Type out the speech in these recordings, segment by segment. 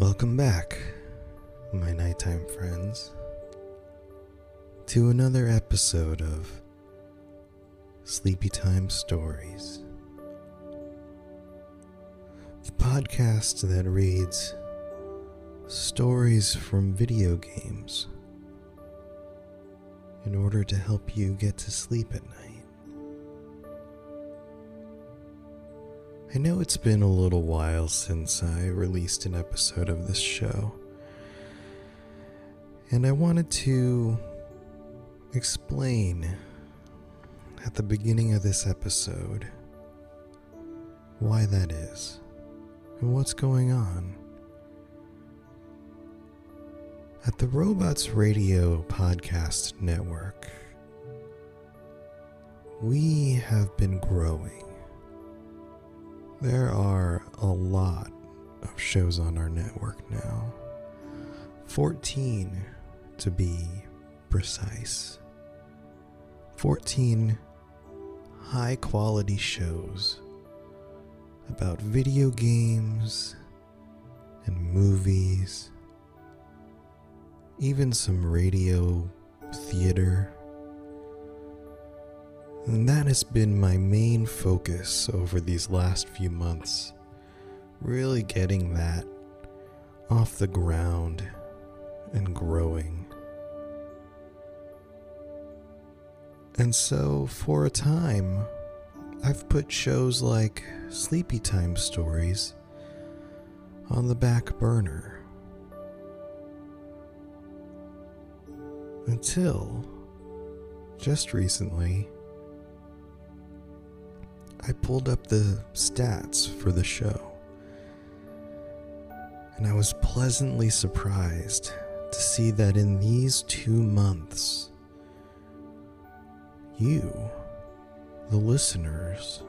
Welcome back, my nighttime friends, to another episode of Sleepy Time Stories, the podcast that reads stories from video games in order to help you get to sleep at night. I know it's been a little while since I released an episode of this show, and I wanted to explain at the beginning of this episode why that is and what's going on. At the Robots Radio Podcast Network, we have been growing there are a lot of shows on our network now. 14 to be precise. 14 high quality shows about video games and movies, even some radio theater and that has been my main focus over these last few months. Really getting that off the ground and growing. And so, for a time, I've put shows like Sleepy Time Stories on the back burner. Until just recently, I pulled up the stats for the show, and I was pleasantly surprised to see that in these two months, you, the listeners,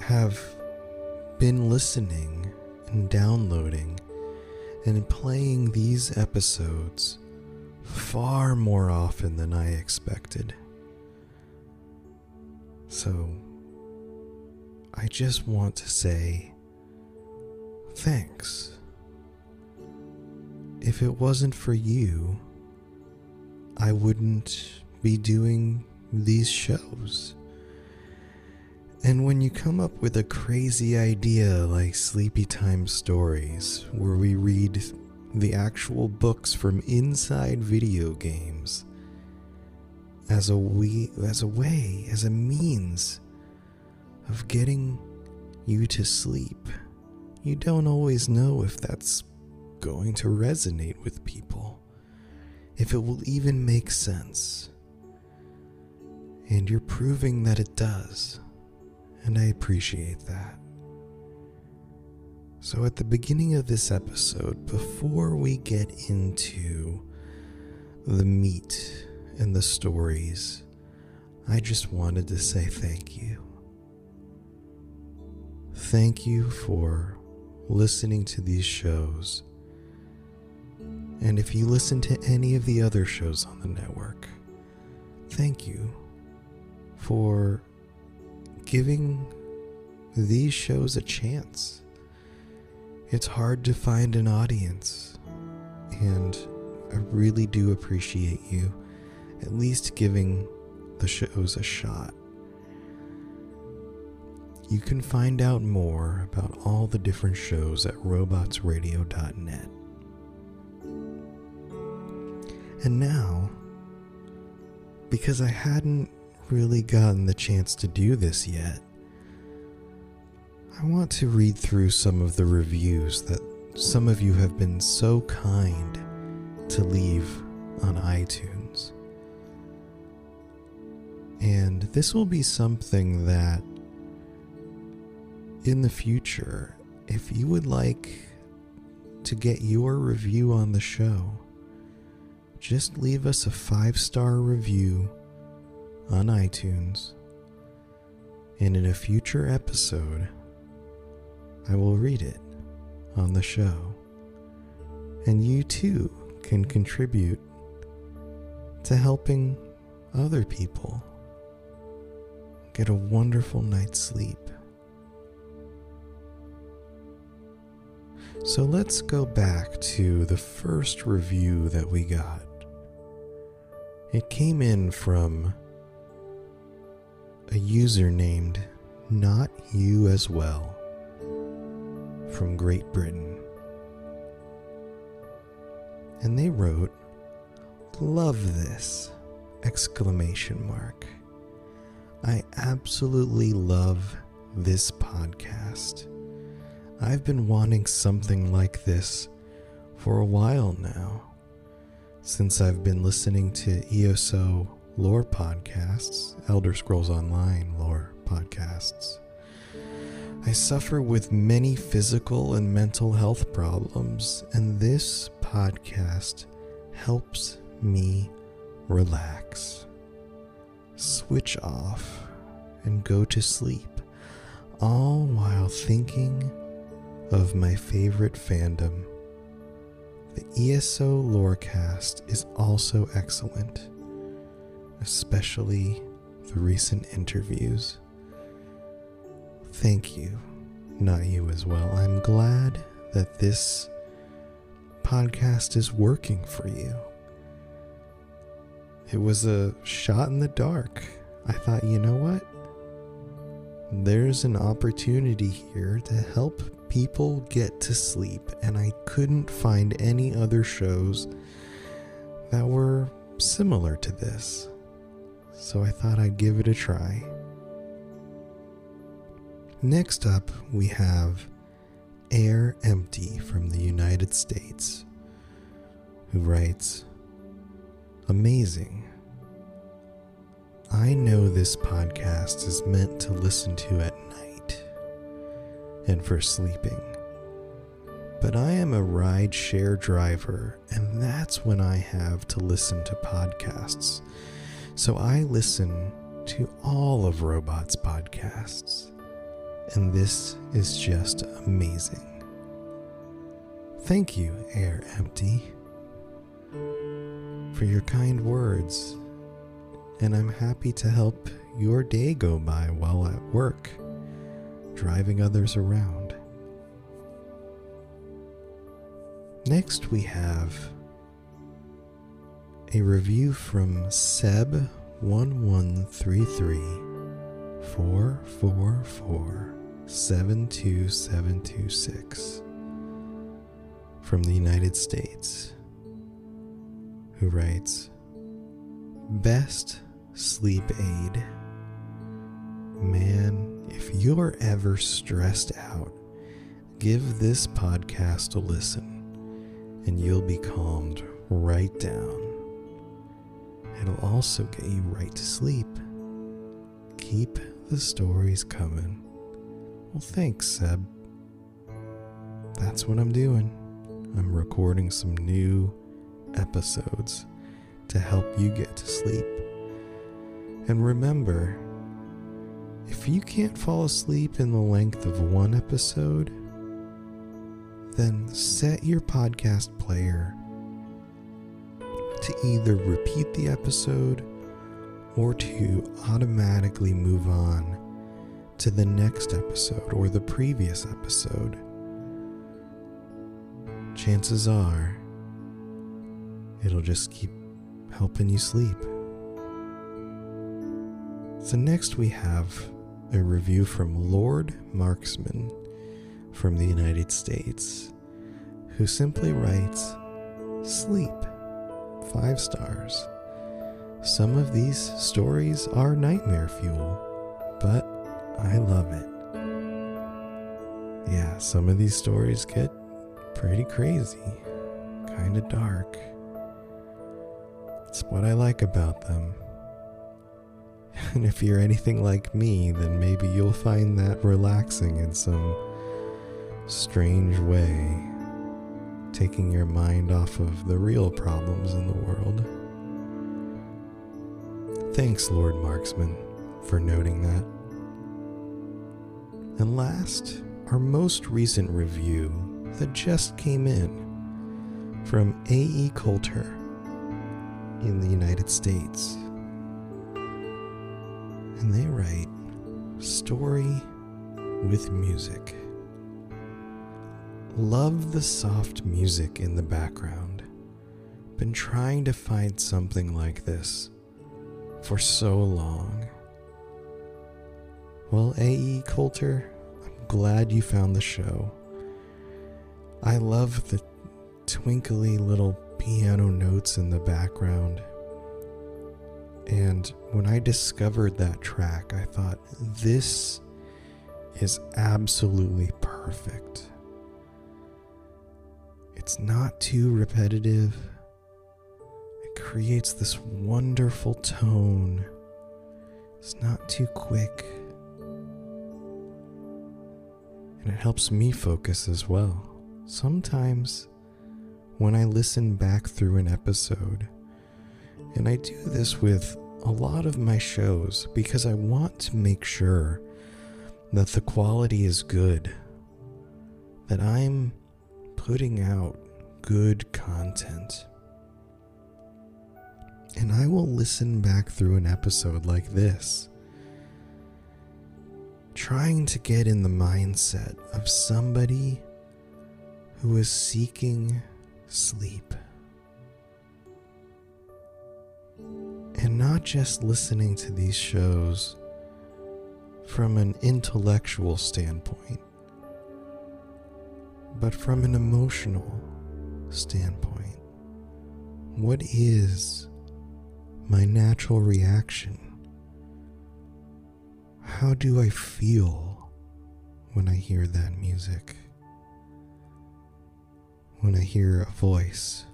have been listening and downloading and playing these episodes far more often than I expected. So, I just want to say thanks. If it wasn't for you, I wouldn't be doing these shows. And when you come up with a crazy idea like Sleepy Time Stories, where we read the actual books from inside video games, as a we as a way, as a means of getting you to sleep. You don't always know if that's going to resonate with people, if it will even make sense. And you're proving that it does, and I appreciate that. So, at the beginning of this episode, before we get into the meat and the stories, I just wanted to say thank you. Thank you for listening to these shows. And if you listen to any of the other shows on the network, thank you for giving these shows a chance. It's hard to find an audience, and I really do appreciate you at least giving the shows a shot. You can find out more about all the different shows at robotsradio.net. And now, because I hadn't really gotten the chance to do this yet, I want to read through some of the reviews that some of you have been so kind to leave on iTunes. And this will be something that in the future, if you would like to get your review on the show, just leave us a five star review on iTunes. And in a future episode, I will read it on the show. And you too can contribute to helping other people get a wonderful night's sleep. So let's go back to the first review that we got. It came in from a user named Not You As Well from Great Britain. And they wrote, Love this! Exclamation mark. I absolutely love this podcast. I've been wanting something like this for a while now, since I've been listening to ESO lore podcasts, Elder Scrolls Online lore podcasts. I suffer with many physical and mental health problems, and this podcast helps me relax, switch off, and go to sleep, all while thinking of my favorite fandom. The ESO Lorecast is also excellent, especially the recent interviews. Thank you, not you as well. I'm glad that this podcast is working for you. It was a shot in the dark. I thought, you know what? There's an opportunity here to help people get to sleep, and I couldn't find any other shows that were similar to this. So I thought I'd give it a try. Next up, we have Air Empty from the United States, who writes Amazing. I know this podcast is meant to listen to at night and for sleeping, but I am a ride share driver, and that's when I have to listen to podcasts. So I listen to all of Robot's podcasts, and this is just amazing. Thank you, Air Empty, for your kind words, and I'm happy to help your day go by while at work, driving others around. Next, we have a review from Seb1133 444 72726 from the United States, who writes Best sleep aid. Man, if you're ever stressed out, give this podcast a listen and you'll be calmed right down. It'll also get you right to sleep. Keep the stories coming. Well, thanks, Seb. That's what I'm doing. I'm recording some new episodes to help you get to sleep. And remember, if you can't fall asleep in the length of one episode, then set your podcast player to either repeat the episode or to automatically move on to the next episode or the previous episode. Chances are it'll just keep helping you sleep. So, next we have a review from Lord Marksman from the United States, who simply writes, Sleep, five stars. Some of these stories are nightmare fuel, but I love it. Yeah, some of these stories get pretty crazy, kind of dark. It's what I like about them. And if you're anything like me, then maybe you'll find that relaxing in some strange way, taking your mind off of the real problems in the world. Thanks, Lord Marksman, for noting that. And last, our most recent review that just came in from A.E. Coulter in the United States. And they write Story with Music. Love the soft music in the background. Been trying to find something like this for so long. Well, A.E. Coulter, I'm glad you found the show. I love the twinkly little piano notes in the background. And when I discovered that track, I thought, this is absolutely perfect. It's not too repetitive. It creates this wonderful tone. It's not too quick. And it helps me focus as well. Sometimes when I listen back through an episode, and I do this with a lot of my shows because I want to make sure that the quality is good, that I'm putting out good content. And I will listen back through an episode like this, trying to get in the mindset of somebody who is seeking sleep. And not just listening to these shows from an intellectual standpoint, but from an emotional standpoint. What is my natural reaction? How do I feel when I hear that music? When I hear a voice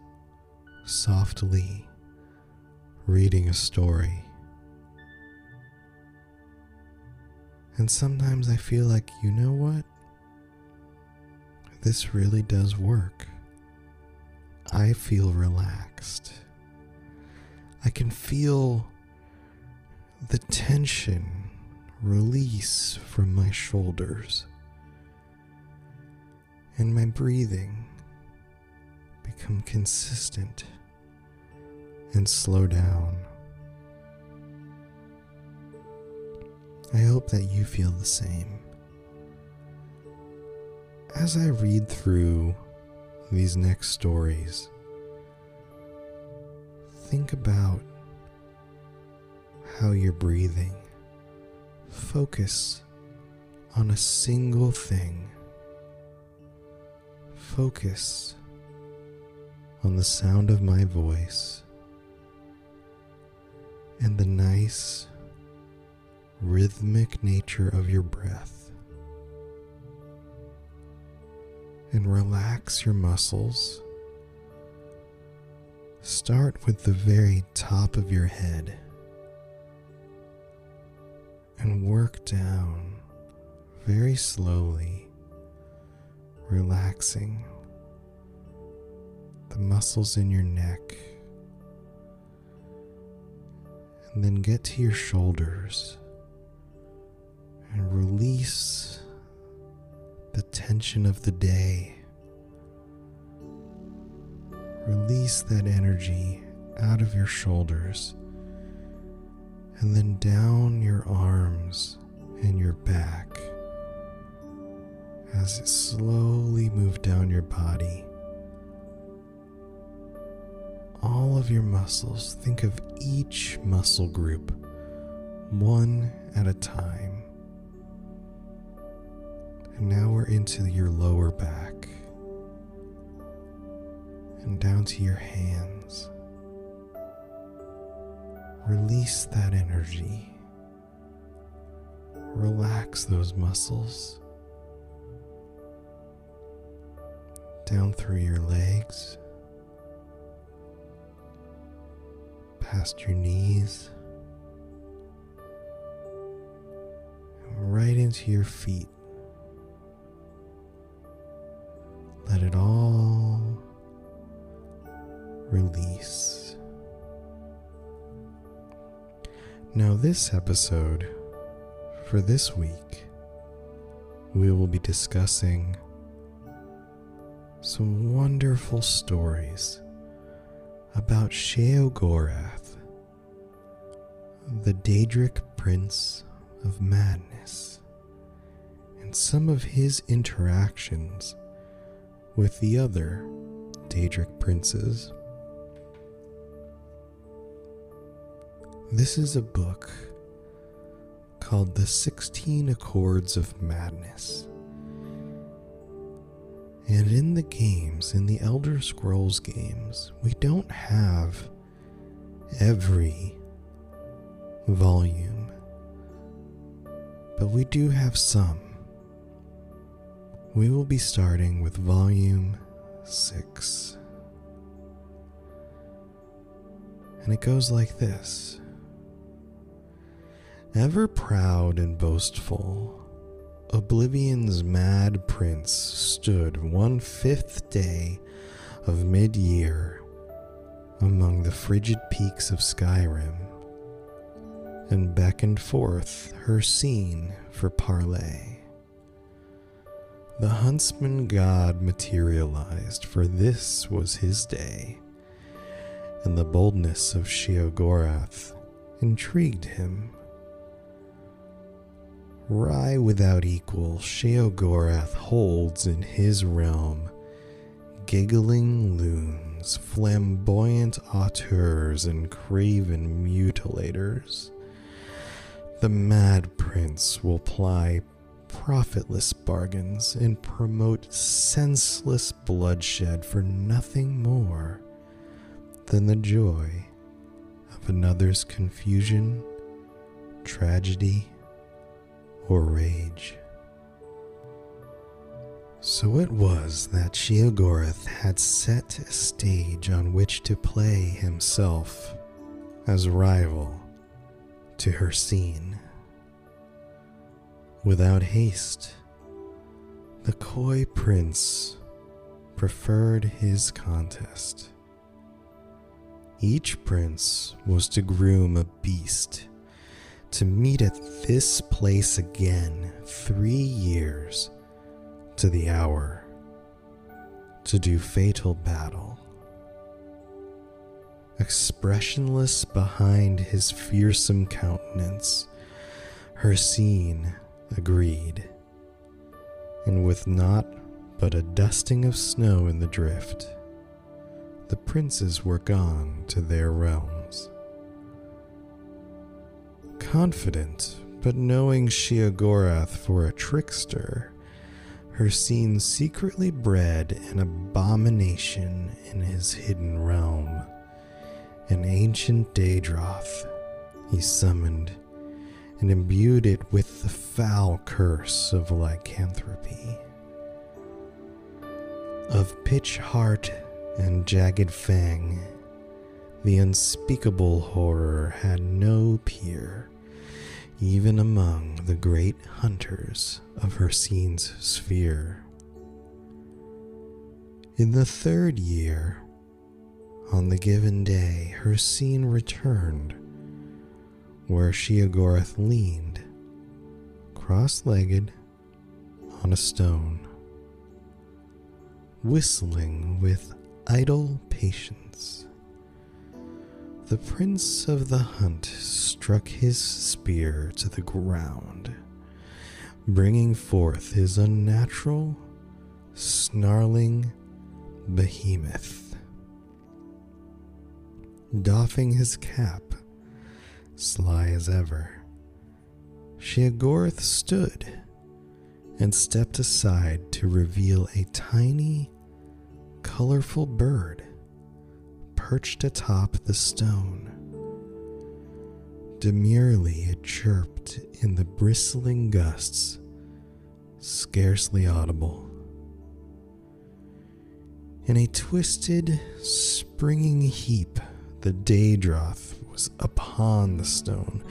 softly reading a story. And sometimes I feel like, you know what? This really does work. I feel relaxed. I can feel the tension release from my shoulders. And my breathing become consistent and slow down. I hope that you feel the same. As I read through these next stories, think about how you're breathing. Focus on a single thing. Focus on the sound of my voice and the nice rhythmic nature of your breath. And relax your muscles. Start with the very top of your head and work down very slowly, relaxing the muscles in your neck and then get to your shoulders and release the tension of the day. Release that energy out of your shoulders and then down your arms and your back as it slowly moves down your body all of your muscles. Think of each muscle group one at a time. And now we're into your lower back and down to your hands. Release that energy. Relax those muscles. Down through your legs past your knees, right into your feet. Let it all release. Now, this episode for this week, we will be discussing some wonderful stories about Sheogorath, the Daedric Prince of Madness, and some of his interactions with the other Daedric princes. This is a book called The Sixteen Accords of Madness. And in the games, in the Elder Scrolls games, we don't have every volume, but we do have some. We will be starting with volume 6. And it goes like this Ever proud and boastful, Oblivion's mad prince stood one fifth day of mid year among the frigid peaks of Skyrim and beckoned forth Hircine for parley. The huntsman god materialized, for this was his day, and the boldness of Sheogorath intrigued him. Wry without equal, Sheogorath holds in his realm giggling loons, flamboyant auteurs, and craven mutilators. The mad prince will ply profitless bargains and promote senseless bloodshed for nothing more than the joy of another's confusion, tragedy, or rage. So it was that Sheogorath had set a stage on which to play himself as rival to Hircine. Without haste, the coy prince preferred his contest. Each prince was to groom a beast to meet at this place again three years to the hour to do fatal battle. Expressionless behind his fearsome countenance, Hircine agreed, and with naught but a dusting of snow in the drift, the princes were gone to their realms. Confident, but knowing Sheogorath for a trickster, her Hircine secretly bred an abomination in his hidden realm. An ancient Daedroth he summoned and imbued it with the foul curse of lycanthropy. Of pitch heart and jagged fang, the unspeakable horror had no peer, even among the great hunters of Hircine's sphere. In the third year, on the given day, Hircine returned, where Sheogorath leaned, cross legged, on a stone, whistling with idle patience. The prince of the hunt struck his spear to the ground, bringing forth his unnatural, snarling behemoth. Doffing his cap, sly as ever, Sheogorath stood and stepped aside to reveal a tiny, colorful bird perched atop the stone. Demurely it chirped in the bristling gusts, scarcely audible. In a twisted, springing heap, the Daedroth was upon the stone,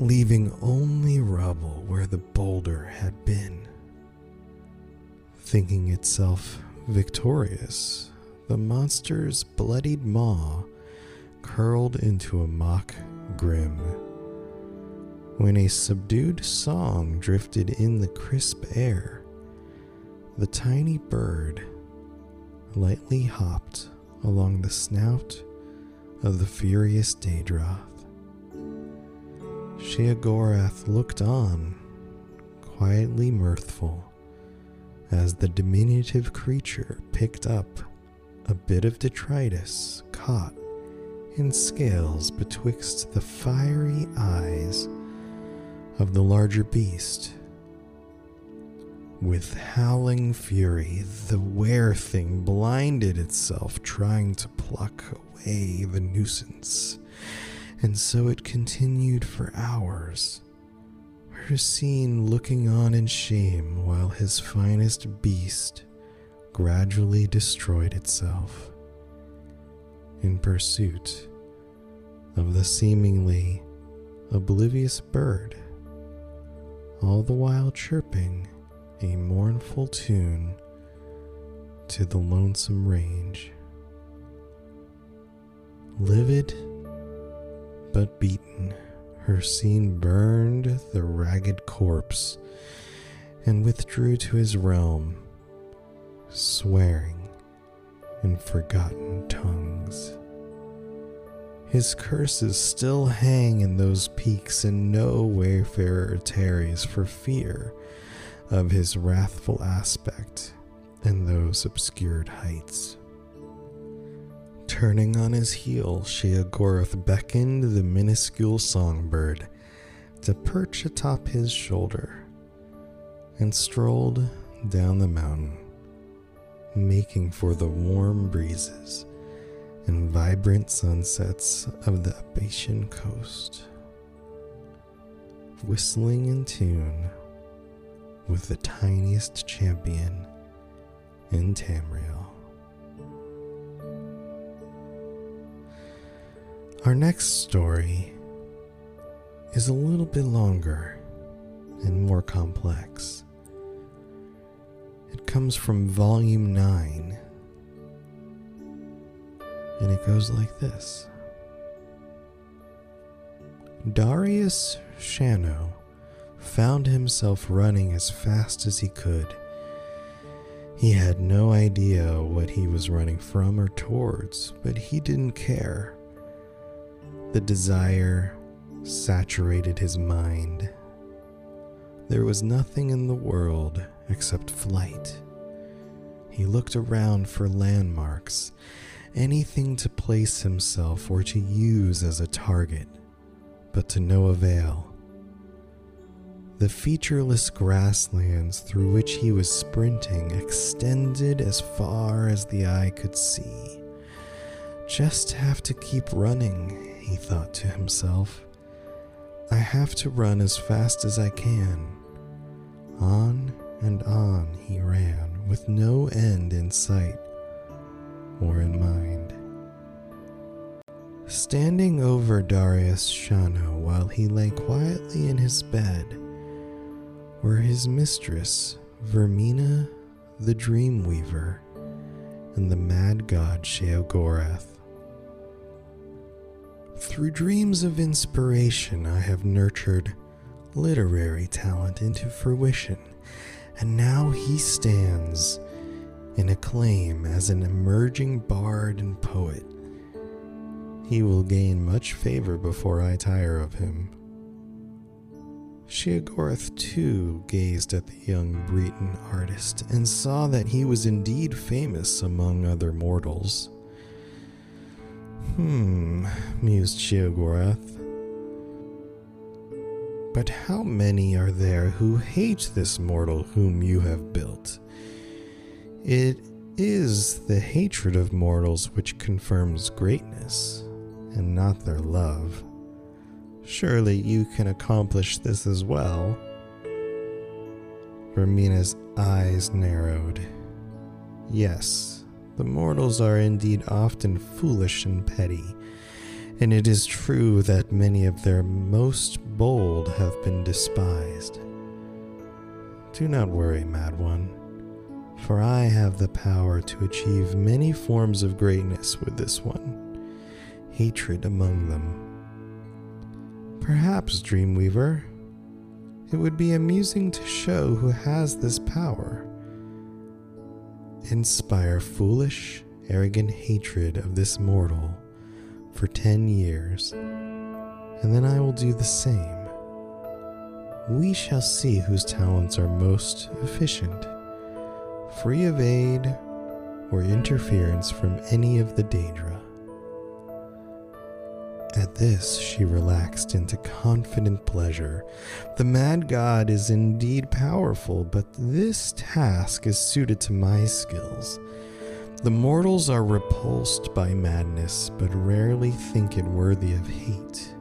leaving only rubble where the boulder had been. Thinking itself victorious, the monster's bloodied maw curled into a mock grim. When a subdued song drifted in the crisp air, the tiny bird lightly hopped along the snout of the furious Daedroth. Sheogorath looked on, quietly mirthful, as the diminutive creature picked up a bit of detritus caught in scales betwixt the fiery eyes of the larger beast. With howling fury, the were thing blinded itself trying to pluck away the nuisance, and so it continued for hours. Seen looking on in shame while his finest beast gradually destroyed itself in pursuit of the seemingly oblivious bird, all the while chirping a mournful tune to the lonesome range. Livid but beaten, her Hircine burned the ragged corpse and withdrew to his realm, swearing in forgotten tongues. His curses still hang in those peaks, and no wayfarer tarries for fear of his wrathful aspect in those obscured heights. Turning on his heel, Sheogorath beckoned the minuscule songbird to perch atop his shoulder and strolled down the mountain, making for the warm breezes and vibrant sunsets of the Abecean coast, whistling in tune with the tiniest champion in Tamriel. Our next story is a little bit longer and more complex. It comes from volume 9, and it goes like this Darius Shano found himself running as fast as he could. He had no idea what he was running from or towards, but he didn't care. The desire saturated his mind. There was nothing in the world except flight. He looked around for landmarks, anything to place himself or to use as a target, but to no avail. The featureless grasslands through which he was sprinting extended as far as the eye could see. Just have to keep running, he thought to himself. I have to run as fast as I can. On and on he ran, with no end in sight or in mind. Standing over Darius Shano while he lay quietly in his bed were his mistress, Vaermina the Dreamweaver, and the mad god Sheogorath. Through dreams of inspiration, I have nurtured literary talent into fruition, and now he stands in acclaim as an emerging bard and poet. He will gain much favor before I tire of him. Sheogorath too gazed at the young Breton artist and saw that he was indeed famous among other mortals. Hmm, mused Sheogorath. But how many are there who hate this mortal whom you have built? It is the hatred of mortals which confirms greatness, and not their love. Surely you can accomplish this as well. Vaermina's eyes narrowed. Yes, the mortals are indeed often foolish and petty, and it is true that many of their most bold have been despised. Do not worry, Mad One, for I have the power to achieve many forms of greatness with this one, hatred among them. Perhaps, Dreamweaver, it would be amusing to show who has this power inspire foolish, arrogant hatred of this mortal for ten years, and then I will do the same. We shall see whose talents are most efficient. free of aid or interference from any of the Daedra. At this, she relaxed into confident pleasure. The mad god is indeed powerful, but this task is suited to my skills. The mortals are repulsed by madness, but rarely think it worthy of hate.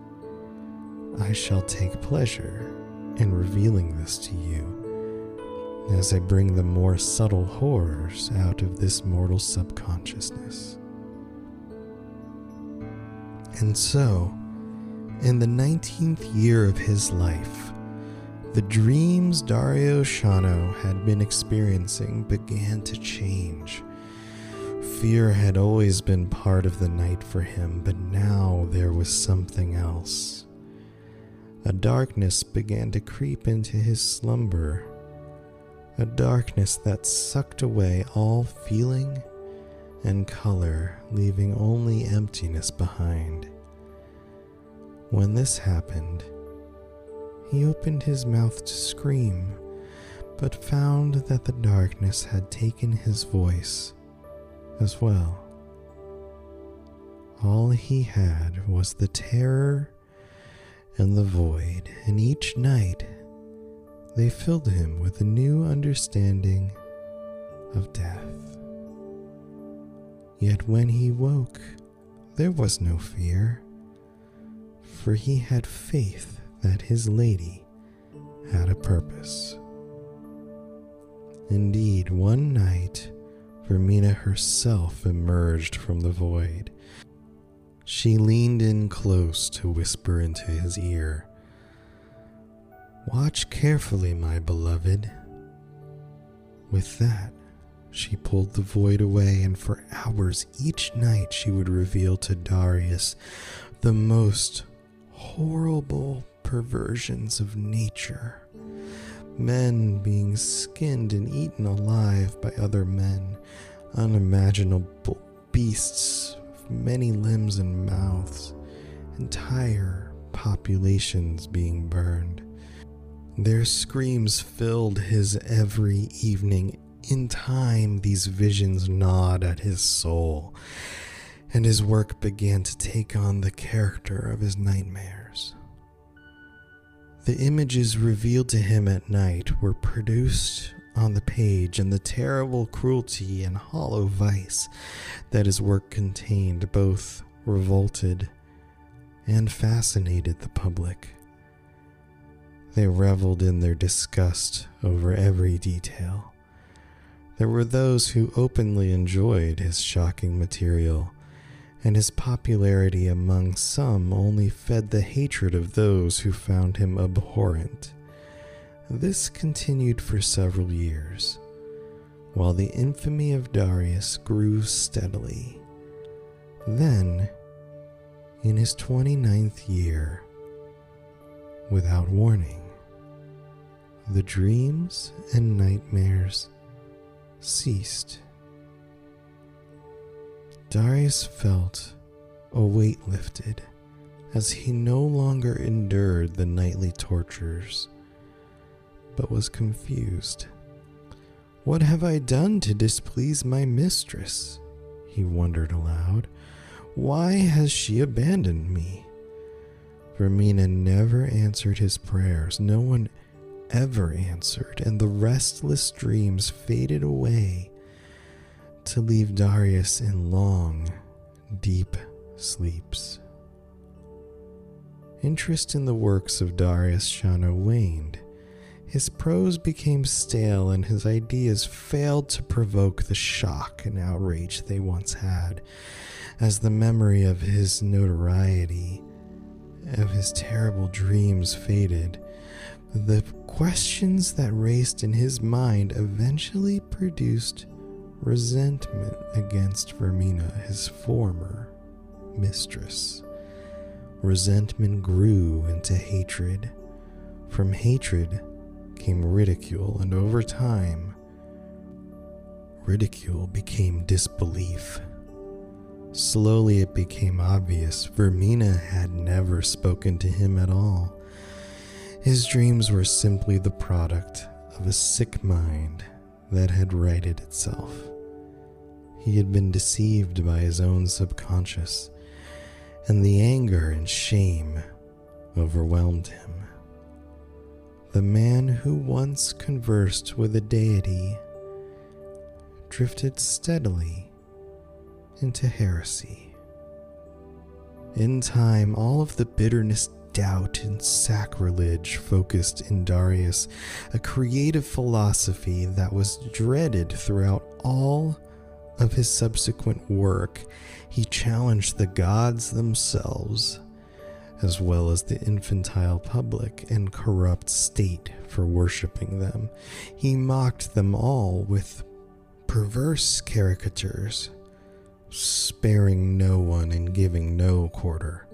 I shall take pleasure in revealing this to you as I bring the more subtle horrors out of this mortal subconsciousness. And so, in the 19th year of his life, the dreams Dario Shano had been experiencing began to change. Fear had always been part of the night for him, but now there was something else. A darkness began to creep into his slumber, a darkness that sucked away all feeling and color, leaving only emptiness behind. When this happened, he opened his mouth to scream, but found that the darkness had taken his voice as well. All he had was the terror and the void, and each night they filled him with a new understanding of death. Yet when he woke, there was no fear, for he had faith that his lady had a purpose. Indeed, one night, Vaermina herself emerged from the void. She leaned in close to whisper into his ear Watch carefully, my beloved. With that, she pulled the void away, and for hours each night she would reveal to Darius the most horrible perversions of nature. Men being skinned and eaten alive by other men, unimaginable beasts with many limbs and mouths, entire populations being burned. Their screams filled his every evening in time, these visions gnawed at his soul, and his work began to take on the character of his nightmares. The images revealed to him at night were produced on the page, and the terrible cruelty and hollow vice that his work contained both revolted and fascinated the public. They reveled in their disgust over every detail there were those who openly enjoyed his shocking material, and his popularity among some only fed the hatred of those who found him abhorrent. This continued for several years, while the infamy of Darius grew steadily. Then, in his 29th year, without warning, the dreams and nightmares ceased. Darius felt a weight lifted as he no longer endured the nightly tortures, but was confused. What have I done to displease my mistress? He wondered aloud. Why has she abandoned me? Vaermina never answered his prayers. No one ever answered, and the restless dreams faded away to leave Darius in long, deep sleeps. Interest in the works of Darius Shano waned. His prose became stale, and his ideas failed to provoke the shock and outrage they once had, as the memory of his notoriety, of his terrible dreams faded. The questions that raced in his mind eventually produced resentment against Vaermina, his former mistress. Resentment grew into hatred. From hatred came ridicule, and over time, ridicule became disbelief. Slowly, it became obvious Vaermina had never spoken to him at all. His dreams were simply the product of a sick mind that had righted itself. He had been deceived by his own subconscious, and the anger and shame overwhelmed him. The man who once conversed with a deity drifted steadily into heresy. In time, all of the bitterness, doubt, and sacrilege focused in Darius, a creative philosophy that was dreaded throughout all of his subsequent work. He challenged the gods themselves, as well as the infantile public and corrupt state for worshipping them. He mocked them all with perverse caricatures sparing no one and giving no quarter.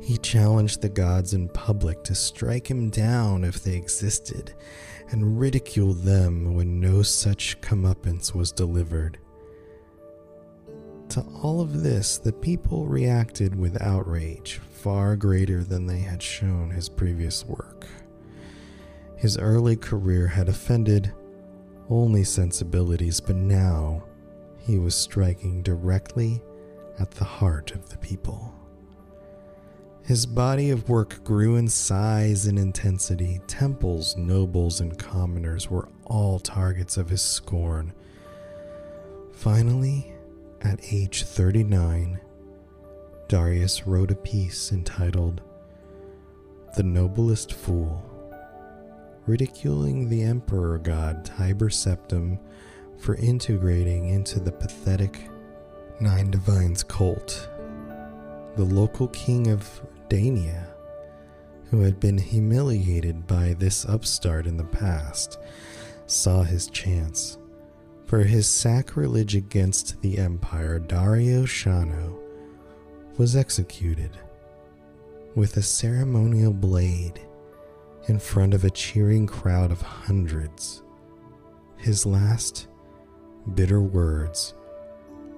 He challenged the gods in public to strike him down if they existed, and ridiculed them when no such comeuppance was delivered. To all of this, the people reacted with outrage far greater than they had shown his previous work. His early career had offended only sensibilities, but now he was striking directly at the heart of the people. His body of work grew in size and intensity. Temples, nobles, and commoners were all targets of his scorn. Finally, at age 39, Darius wrote a piece entitled The Noblest Fool, ridiculing the emperor god Tiber Septim for integrating into the pathetic Nine Divines cult. The local king of Dania, who had been humiliated by this upstart in the past, saw his chance. For his sacrilege against the empire, Dario Shano was executed with a ceremonial blade in front of a cheering crowd of hundreds. His last bitter words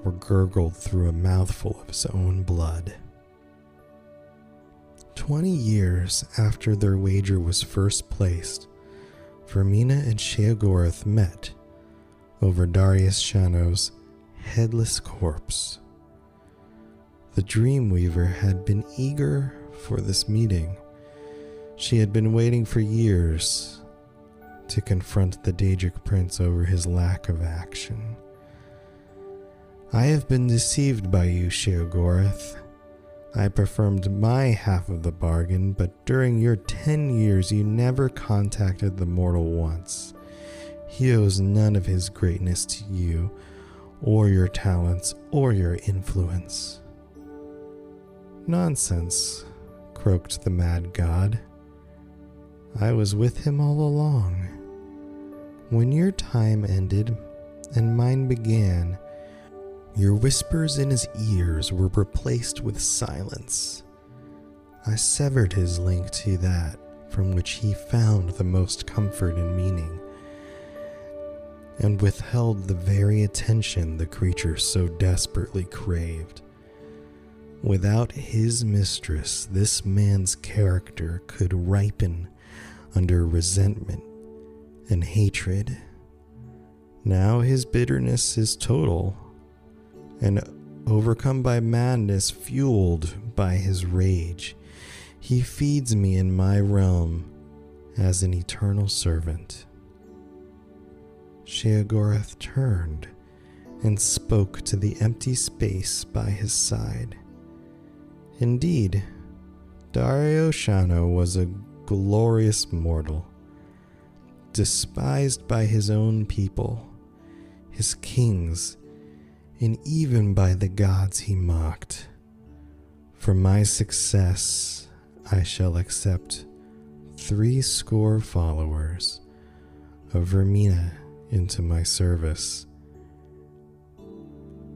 were gurgled through a mouthful of his own blood. Twenty years after their wager was first placed, Vaermina and Sheogorath met over Darius Shano's headless corpse. The Dreamweaver had been eager for this meeting. She had been waiting for years to confront the Daedric Prince over his lack of action. I have been deceived by you, Sheogorath. I performed my half of the bargain, but during your ten years you never contacted the mortal once. He owes none of his greatness to you, or your talents, or your influence. Nonsense, croaked the mad god. I was with him all along. When your time ended and mine began, your whispers in his ears were replaced with silence. I severed his link to that from which he found the most comfort and meaning, and withheld the very attention the creature so desperately craved. Without his mistress, this man's character could ripen under resentment and hatred. Now his bitterness is total, and overcome by madness, fueled by his rage, he feeds me in my realm as an eternal servant. Sheogorath turned and spoke to the empty space by his side. Indeed, Dario Shano was a glorious mortal despised by his own people, his kings, and even by the gods he mocked. For my success, I shall accept three score followers of Vaermina into my service,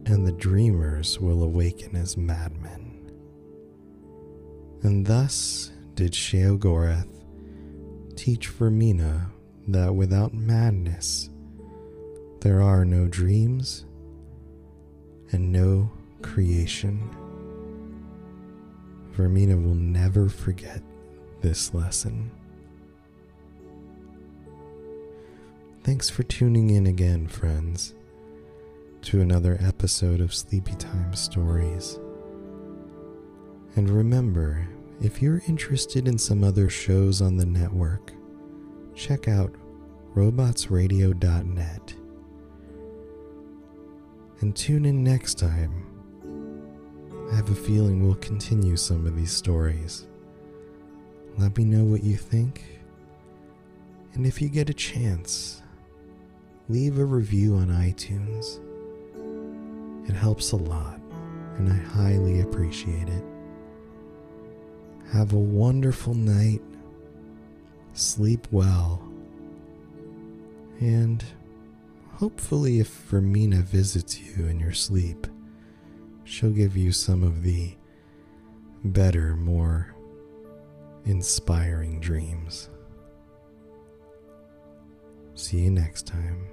and the dreamers will awaken as madmen. And thus did Sheogorath teach Vaermina that without madness, there are no dreams and no creation. Vaermina will never forget this lesson. Thanks for tuning in again, friends, to another episode of Sleepy Time Stories. And remember, if you're interested in some other shows on the network, check out robotsradio.net. And tune in next time. I have a feeling we'll continue some of these stories. Let me know what you think. And if you get a chance, leave a review on iTunes. It helps a lot, and I highly appreciate it. Have a wonderful night. Sleep well. And hopefully, if Vaermina visits you in your sleep, she'll give you some of the better, more inspiring dreams. See you next time.